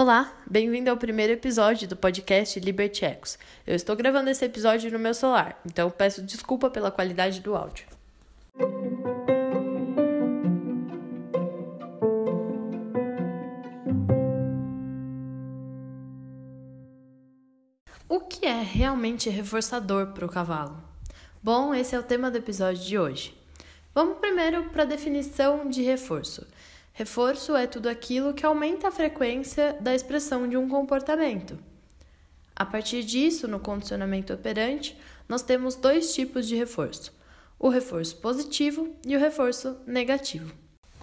Olá, bem-vindo ao primeiro episódio do podcast Liberty Ecos. Eu estou gravando esse episódio no meu celular, então peço desculpa pela qualidade do áudio. O que é realmente reforçador para o cavalo? Bom, esse é o tema do episódio de hoje. Vamos primeiro para a definição de reforço. Reforço é tudo aquilo que aumenta a frequência da expressão de um comportamento. A partir disso, no condicionamento operante, nós temos dois tipos de reforço: o reforço positivo e o reforço negativo.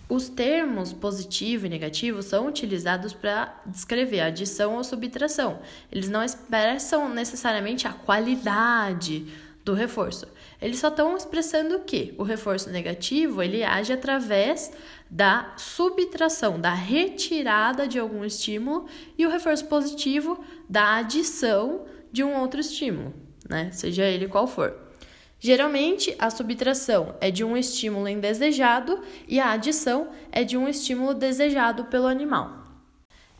Os termos positivo e negativo são utilizados para descrever adição ou subtração. Eles não expressam necessariamente a qualidade do reforço. Eles só estão expressando que o reforço negativo ele age através da subtração, da retirada de algum estímulo, e o reforço positivo da adição de um outro estímulo, né? Seja ele qual for. Geralmente, a subtração é de um estímulo indesejado e a adição é de um estímulo desejado pelo animal.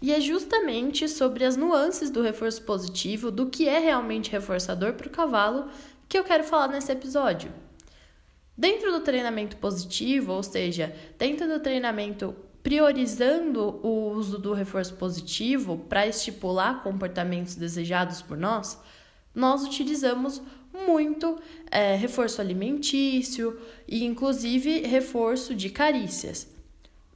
E é justamente sobre as nuances do reforço positivo, do que é realmente reforçador para o cavalo, que eu quero falar nesse episódio. Dentro do treinamento positivo, ou seja, dentro do treinamento priorizando o uso do reforço positivo para estipular comportamentos desejados por nós, nós utilizamos muito é, reforço alimentício e, inclusive, reforço de carícias.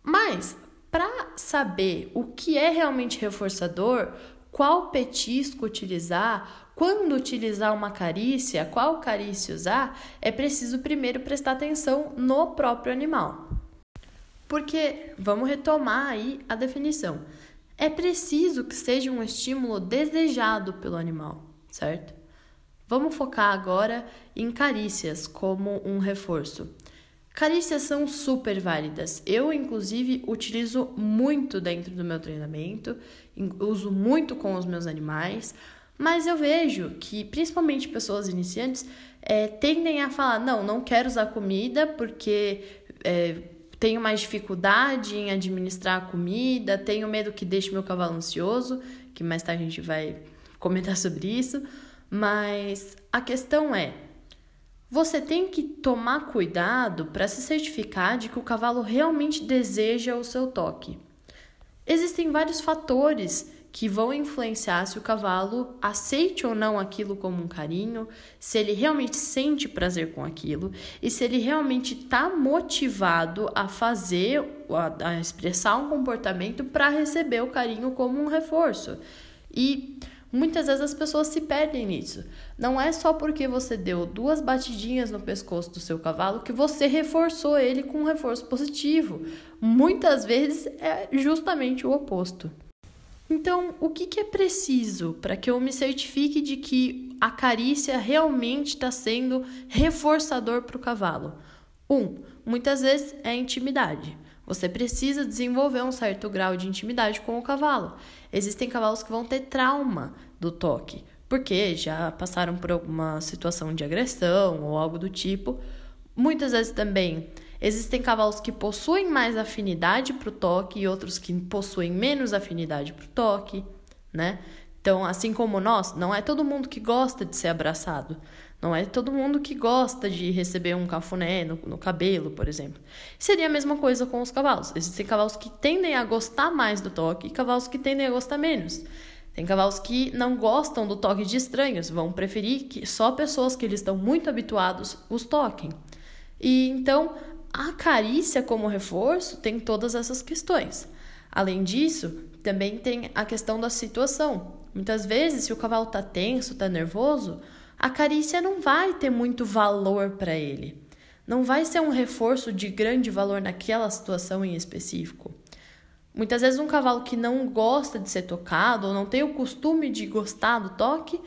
Mas, para saber o que é realmente reforçador, qual petisco utilizar, quando utilizar uma carícia, qual carícia usar, é preciso primeiro prestar atenção no próprio animal. Porque, vamos retomar aí a definição. É preciso que seja um estímulo desejado pelo animal, certo? Vamos focar agora em carícias como um reforço. Carícias são super válidas. Eu, inclusive, utilizo muito dentro do meu treinamento, uso muito com os meus animais. Mas eu vejo que, principalmente pessoas iniciantes, é, tendem a falar: não, não quero usar comida porque é, tenho mais dificuldade em administrar a comida, tenho medo que deixe meu cavalo ansioso, que mais tarde a gente vai comentar sobre isso. Mas a questão é: você tem que tomar cuidado para se certificar de que o cavalo realmente deseja o seu toque. Existem vários fatores que vão influenciar se o cavalo aceite ou não aquilo como um carinho, se ele realmente sente prazer com aquilo e se ele realmente está motivado a fazer, a, expressar um comportamento para receber o carinho como um reforço. E muitas vezes as pessoas se perdem nisso. Não é só porque você deu duas batidinhas no pescoço do seu cavalo que você reforçou ele com um reforço positivo. Muitas vezes é justamente o oposto. Então, o que, que é preciso para que eu me certifique de que a carícia realmente está sendo reforçador para o cavalo? Um, muitas vezes é intimidade. Você precisa desenvolver um certo grau de intimidade com o cavalo. Existem cavalos que vão ter trauma do toque, porque já passaram por alguma situação de agressão ou algo do tipo. Muitas vezes também Existem cavalos que possuem mais afinidade para o toque e outros que possuem menos afinidade para o toque, né? Então, assim como nós, não é todo mundo que gosta de ser abraçado. Não é todo mundo que gosta de receber um cafuné no, no, cabelo, por exemplo. Seria a mesma coisa com os cavalos. Existem cavalos que tendem a gostar mais do toque e cavalos que tendem a gostar menos. Tem cavalos que não gostam do toque de estranhos, vão preferir que só pessoas que eles estão muito habituados os toquem. E então, a carícia como reforço tem todas essas questões. Além disso, também tem a questão da situação. Muitas vezes, se o cavalo está tenso, está nervoso, a carícia não vai ter muito valor para ele. Não vai ser um reforço de grande valor naquela situação em específico. Muitas vezes, um cavalo que não gosta de ser tocado ou não tem o costume de gostar do toque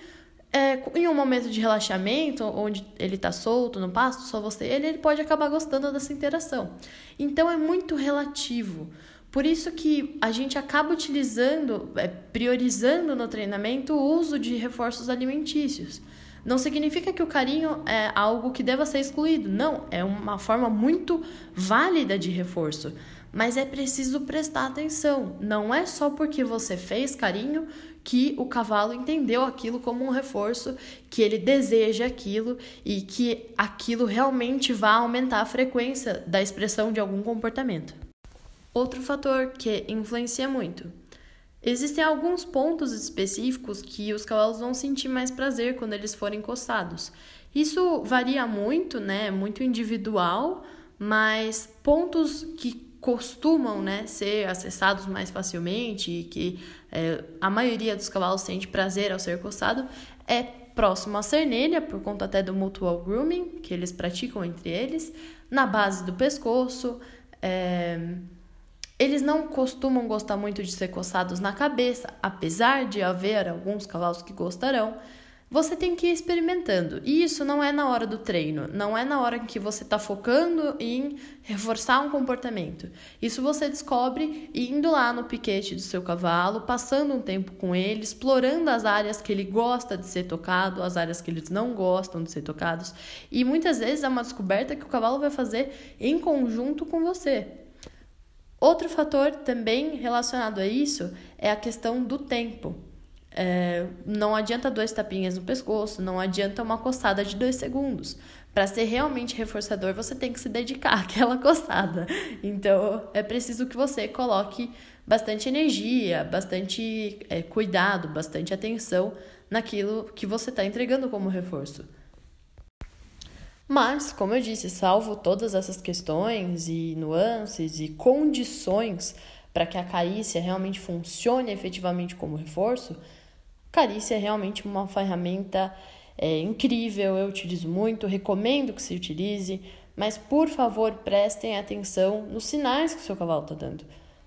é, em um momento de relaxamento, onde ele está solto no pasto, só você ele, ele pode acabar gostando dessa interação. Então é muito relativo. Por isso que a gente acaba utilizando, é, priorizando no treinamento o uso de reforços alimentícios. Não significa que o carinho é algo que deva ser excluído. Não, é uma forma muito válida de reforço. mas é preciso prestar atenção. Não é só porque você fez carinho que o cavalo entendeu aquilo como um reforço, que ele deseja aquilo e que aquilo realmente vai aumentar a frequência da expressão de algum comportamento. Outro fator que influencia muito. Existem alguns pontos específicos que os cavalos vão sentir mais prazer quando eles forem coçados. Isso varia muito, né? Muito individual, mas pontos que costumam né, ser acessados mais facilmente e que é, a maioria dos cavalos sente prazer ao ser coçado é próximo à cernelha, por conta até do mutual grooming que eles praticam entre eles, na base do pescoço. É... Eles não costumam gostar muito de ser coçados na cabeça, apesar de haver alguns cavalos que gostarão. Você tem que ir experimentando. E isso não é na hora do treino, não é na hora que você está focando em reforçar um comportamento. Isso você descobre indo lá no piquete do seu cavalo, passando um tempo com ele, explorando as áreas que ele gosta de ser tocado, as áreas que eles não gostam de ser tocados. E muitas vezes é uma descoberta que o cavalo vai fazer em conjunto com você. Outro fator também relacionado a isso é a questão do tempo. É, não adianta dois tapinhas no pescoço, não adianta uma coçada de dois segundos. Para ser realmente reforçador, você tem que se dedicar àquela coçada. Então, é preciso que você coloque bastante energia, bastante é, cuidado, bastante atenção naquilo que você está entregando como reforço. Mas, como eu disse, salvo todas essas questões e nuances e condições para que a carícia realmente funcione efetivamente como reforço, Carícia é realmente uma ferramenta é, incrível, eu utilizo muito, recomendo que se utilize, mas por favor prestem atenção nos sinais que o seu cavalo está dando.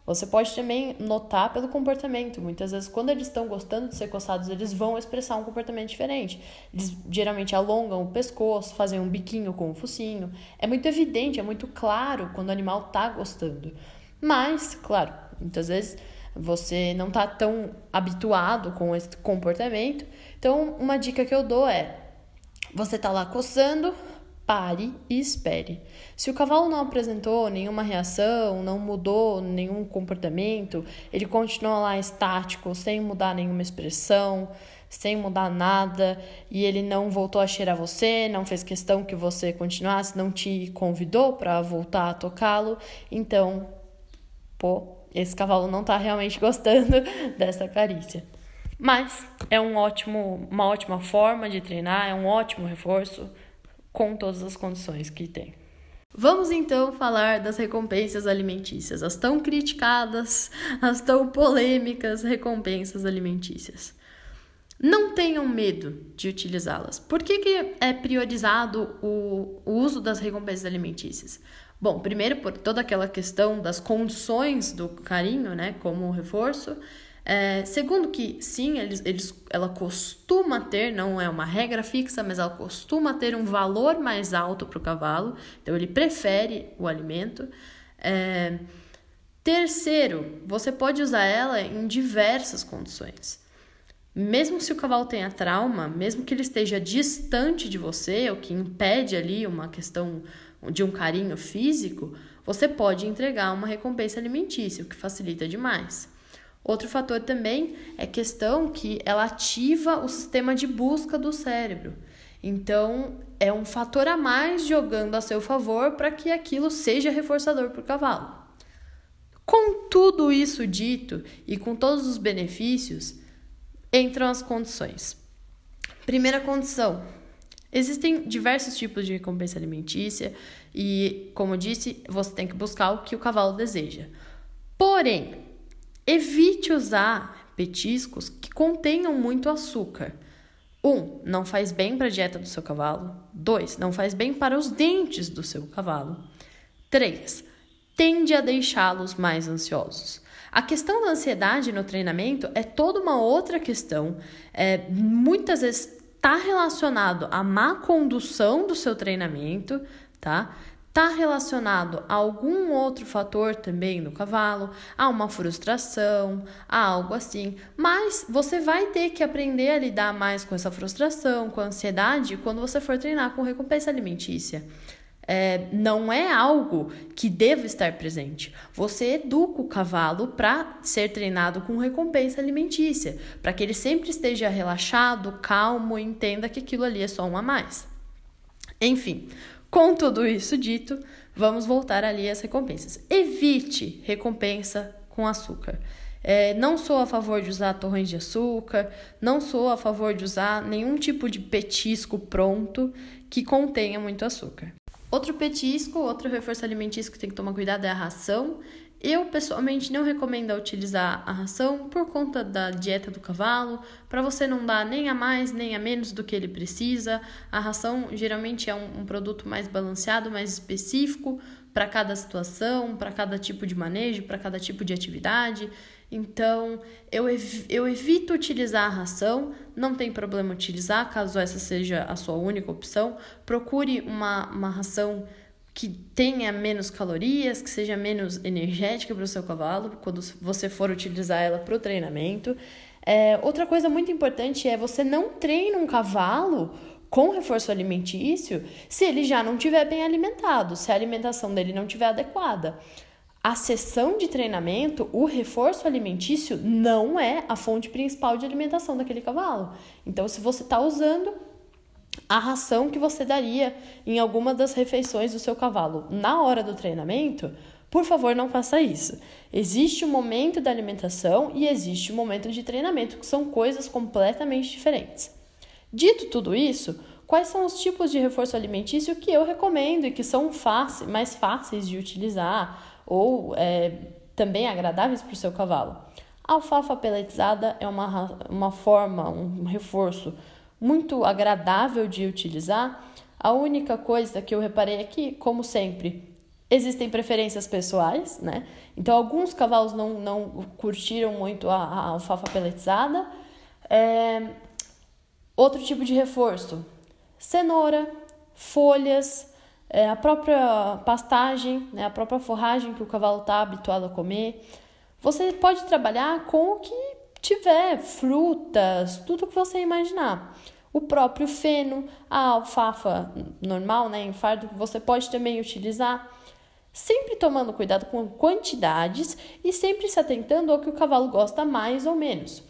Você pode também notar pelo comportamento. Muitas vezes, quando eles estão gostando de ser coçados, eles vão expressar um comportamento diferente. Eles geralmente alongam o pescoço, fazem um biquinho com o focinho. É muito evidente, é muito claro quando o animal está gostando. Mas, claro, muitas vezes você não está tão habituado com esse comportamento. Então, uma dica que eu dou é: você está lá coçando, pare e espere. Se o cavalo não apresentou nenhuma reação, não mudou nenhum comportamento, ele continua lá estático, sem mudar nenhuma expressão, sem mudar nada, e ele não voltou a cheirar você, não fez questão que você continuasse, não te convidou para voltar a tocá-lo, então, pô, esse cavalo não está realmente gostando dessa carícia. Mas é um ótimo, uma ótima forma de treinar, é um ótimo reforço com todas as condições que tem. Vamos então falar das recompensas alimentícias, as tão criticadas, as tão polêmicas recompensas alimentícias. Não tenham medo de utilizá-las. Por que, que é priorizado o, o uso das recompensas alimentícias? Bom, primeiro por toda aquela questão das condições do carinho, né, como reforço. É, segundo que sim, eles, eles, ela costuma ter, não é uma regra fixa, mas ela costuma ter um valor mais alto para o cavalo, então ele prefere o alimento. É, terceiro, você pode usar ela em diversas condições. Mesmo se o cavalo tenha trauma, mesmo que ele esteja distante de você, o que impede ali uma questão de um carinho físico, você pode entregar uma recompensa alimentícia, o que facilita demais. Outro fator também é questão que ela ativa o sistema de busca do cérebro. Então, é um fator a mais jogando a seu favor para que aquilo seja reforçador para o cavalo. Com tudo isso dito e com todos os benefícios, entram as condições. Primeira condição: Existem diversos tipos de recompensa alimentícia e, como disse, você tem que buscar o que o cavalo deseja. Porém, evite usar petiscos que contenham muito açúcar. Um, não faz bem para a dieta do seu cavalo. Dois, não faz bem para os dentes do seu cavalo. Três, tende a deixá-los mais ansiosos. A questão da ansiedade no treinamento é toda uma outra questão. É, muitas vezes está relacionado à má condução do seu treinamento, tá? Está relacionado a algum outro fator também no cavalo, a uma frustração, a algo assim. Mas você vai ter que aprender a lidar mais com essa frustração, com a ansiedade, quando você for treinar com recompensa alimentícia. é, não é algo que deva estar presente. Você educa o cavalo para ser treinado com recompensa alimentícia, para que ele sempre esteja relaxado, calmo e entenda que aquilo ali é só um a mais. Enfim, com tudo isso dito, vamos voltar ali às recompensas. Evite recompensa com açúcar. É, não sou a favor de usar torrões de açúcar, não sou a favor de usar nenhum tipo de petisco pronto que contenha muito açúcar. Outro petisco, outro reforço alimentício que tem que tomar cuidado é a ração. Eu pessoalmente não recomendo utilizar a ração por conta da dieta do cavalo, para você não dar nem a mais nem a menos do que ele precisa. A ração geralmente é um, um produto mais balanceado, mais específico para cada situação, para cada tipo de manejo, para cada tipo de atividade. Então, eu, ev eu evito utilizar a ração, não tem problema utilizar, caso essa seja a sua única opção. Procure uma, uma ração que tenha menos calorias, que seja menos energética para o seu cavalo, quando você for utilizar ela para o treinamento. É, outra coisa muito importante é você não treina um cavalo com reforço alimentício se ele já não estiver bem alimentado, se a alimentação dele não estiver adequada a sessão de treinamento, o reforço alimentício não é a fonte principal de alimentação daquele cavalo. Então, se você está usando a ração que você daria em alguma das refeições do seu cavalo na hora do treinamento, por favor, não faça isso. Existe o momento da alimentação e existe o momento de treinamento, que são coisas completamente diferentes. Dito tudo isso, quais são os tipos de reforço alimentício que eu recomendo e que são fáceis, mais fáceis de utilizar? ou é, também agradáveis para o seu cavalo. A alfafa peletizada é uma, uma forma, um reforço muito agradável de utilizar. A única coisa que eu reparei aqui, como sempre, existem preferências pessoais, né? Então, alguns cavalos não, não curtiram muito a, a alfafa peletizada. É... Outro tipo de reforço: cenoura, folhas, é, a própria pastagem, né, a própria forragem que o cavalo está habituado a comer. Você pode trabalhar com o que tiver, frutas, tudo que você imaginar. O próprio feno, a alfafa normal, né, em fardo, você pode também utilizar. Sempre tomando cuidado com quantidades e sempre se atentando ao que o cavalo gosta mais ou menos.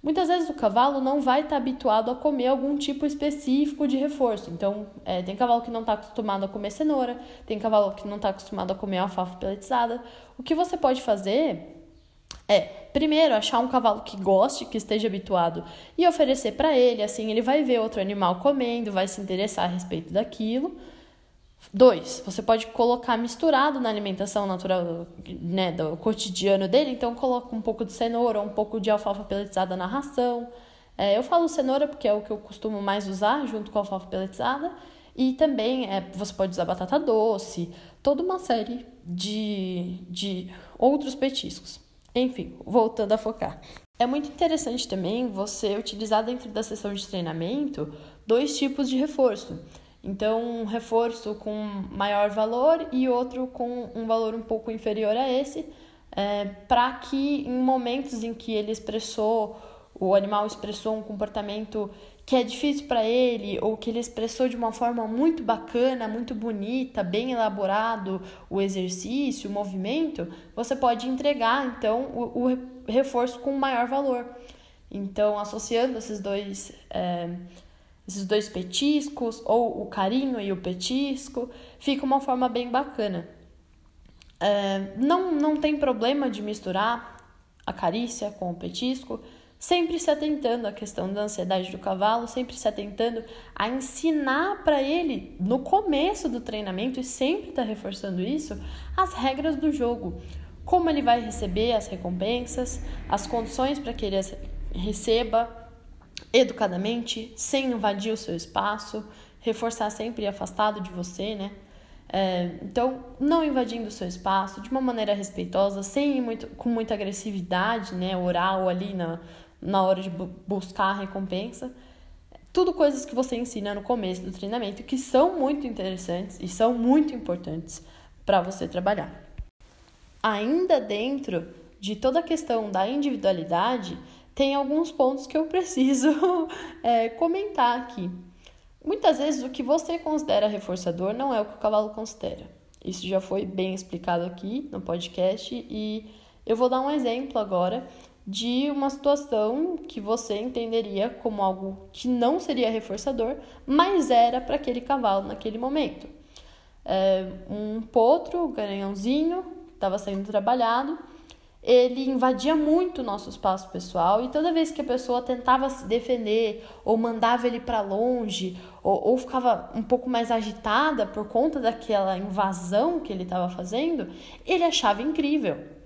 Muitas vezes o cavalo não vai estar tá habituado a comer algum tipo específico de reforço. Então, é, tem cavalo que não está acostumado a comer cenoura, tem cavalo que não está acostumado a comer alfafa peletizada. O que você pode fazer é, primeiro, achar um cavalo que goste, que esteja habituado e oferecer para ele. Assim, ele vai ver outro animal comendo, vai se interessar a respeito daquilo. Dois, você pode colocar misturado na alimentação natural né, do cotidiano dele, então coloca um pouco de cenoura, um pouco de alfafa peletizada na ração. É, eu falo cenoura porque é o que eu costumo mais usar junto com a alfafa peletizada. E também é, você pode usar batata doce, toda uma série de, de outros petiscos. Enfim, voltando a focar. É muito interessante também você utilizar dentro da sessão de treinamento dois tipos de reforço. Então, um reforço com maior valor e outro com um valor um pouco inferior a esse, é, para que em momentos em que ele expressou, o animal expressou um comportamento que é difícil para ele, ou que ele expressou de uma forma muito bacana, muito bonita, bem elaborado o exercício, o movimento, você pode entregar então o, o reforço com maior valor. Então, associando esses dois. É, esses dois petiscos, ou o carinho e o petisco, fica uma forma bem bacana. É, não, não tem problema de misturar a carícia com o petisco, sempre se atentando à questão da ansiedade do cavalo, sempre se atentando a ensinar para ele, no começo do treinamento, e sempre está reforçando isso, as regras do jogo. Como ele vai receber as recompensas, as condições para que ele receba, educadamente, sem invadir o seu espaço, reforçar sempre afastado de você, né? É, então, não invadindo o seu espaço, de uma maneira respeitosa, sem muito, com muita agressividade, né? Oral ali na, na hora de buscar a recompensa. Tudo coisas que você ensina no começo do treinamento que são muito interessantes e são muito importantes para você trabalhar. Ainda dentro de toda a questão da individualidade, tem alguns pontos que eu preciso é, comentar aqui. Muitas vezes o que você considera reforçador não é o que o cavalo considera. Isso já foi bem explicado aqui no podcast e eu vou dar um exemplo agora de uma situação que você entenderia como algo que não seria reforçador, mas era para aquele cavalo naquele momento. É, um potro, um garanhãozinho, estava sendo trabalhado, ele invadia muito o nosso espaço pessoal e toda vez que a pessoa tentava se defender ou mandava ele para longe ou, ou, ficava um pouco mais agitada por conta daquela invasão que ele estava fazendo, ele achava incrível.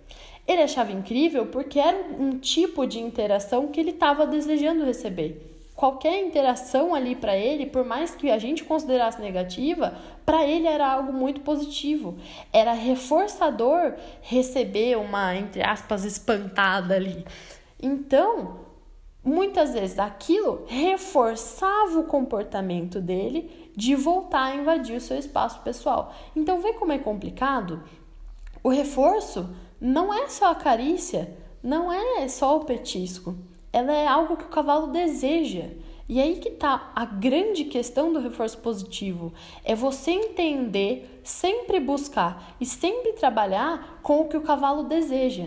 Ele achava incrível porque era um tipo de interação que ele estava desejando receber. Qualquer interação ali para ele, por mais que a gente considerasse negativa, para ele era algo muito positivo. Era reforçador receber uma, entre aspas, espantada ali. Então, muitas vezes aquilo reforçava o comportamento dele de voltar a invadir o seu espaço pessoal. Então, vê como é complicado? O reforço não é só a carícia, não é só o petisco. Ela é algo que o cavalo deseja. E aí que tá a grande questão do reforço positivo. É você entender, sempre buscar e sempre trabalhar com o que o cavalo deseja.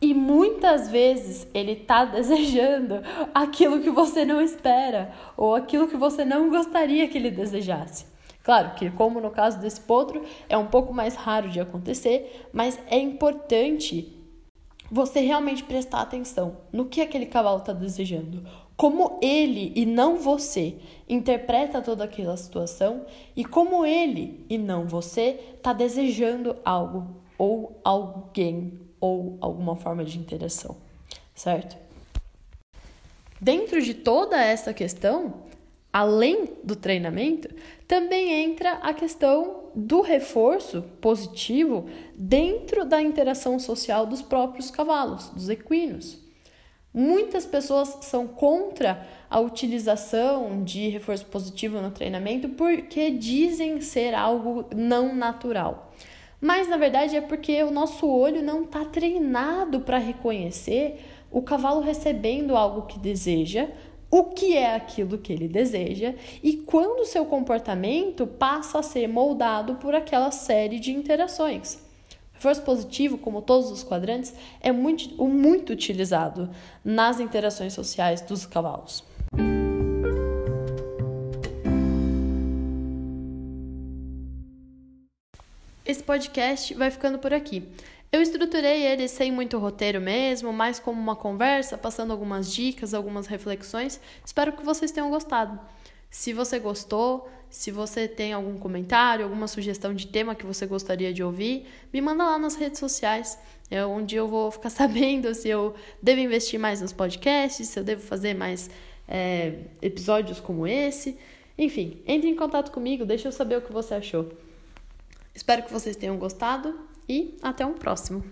E muitas vezes ele está desejando aquilo que você não espera ou aquilo que você não gostaria que ele desejasse. Claro que, como no caso desse potro, é um pouco mais raro de acontecer, mas é importante você realmente prestar atenção no que aquele cavalo está desejando, como ele e não você interpreta toda aquela situação e como ele e não você está desejando algo ou alguém ou alguma forma de interação, certo? Dentro de toda essa questão, além do treinamento, também entra a questão do reforço positivo dentro da interação social dos próprios cavalos, dos equinos. Muitas pessoas são contra a utilização de reforço positivo no treinamento porque dizem ser algo não natural. Mas na verdade é porque o nosso olho não está treinado para reconhecer o cavalo recebendo algo que deseja, o que é aquilo que ele deseja e quando o seu comportamento passa a ser moldado por aquela série de interações. O reforço positivo, como todos os quadrantes, é muito, muito utilizado nas interações sociais dos cavalos. Esse podcast vai ficando por aqui. Eu estruturei ele sem muito roteiro mesmo, mais como uma conversa, passando algumas dicas, algumas reflexões. Espero que vocês tenham gostado. Se você gostou, se você tem algum comentário, alguma sugestão de tema que você gostaria de ouvir, me manda lá nas redes sociais, é onde eu vou ficar sabendo se eu devo investir mais nos podcasts, se eu devo fazer mais é, episódios como esse. Enfim, entre em contato comigo, deixa eu saber o que você achou. Espero que vocês tenham gostado e até um próximo.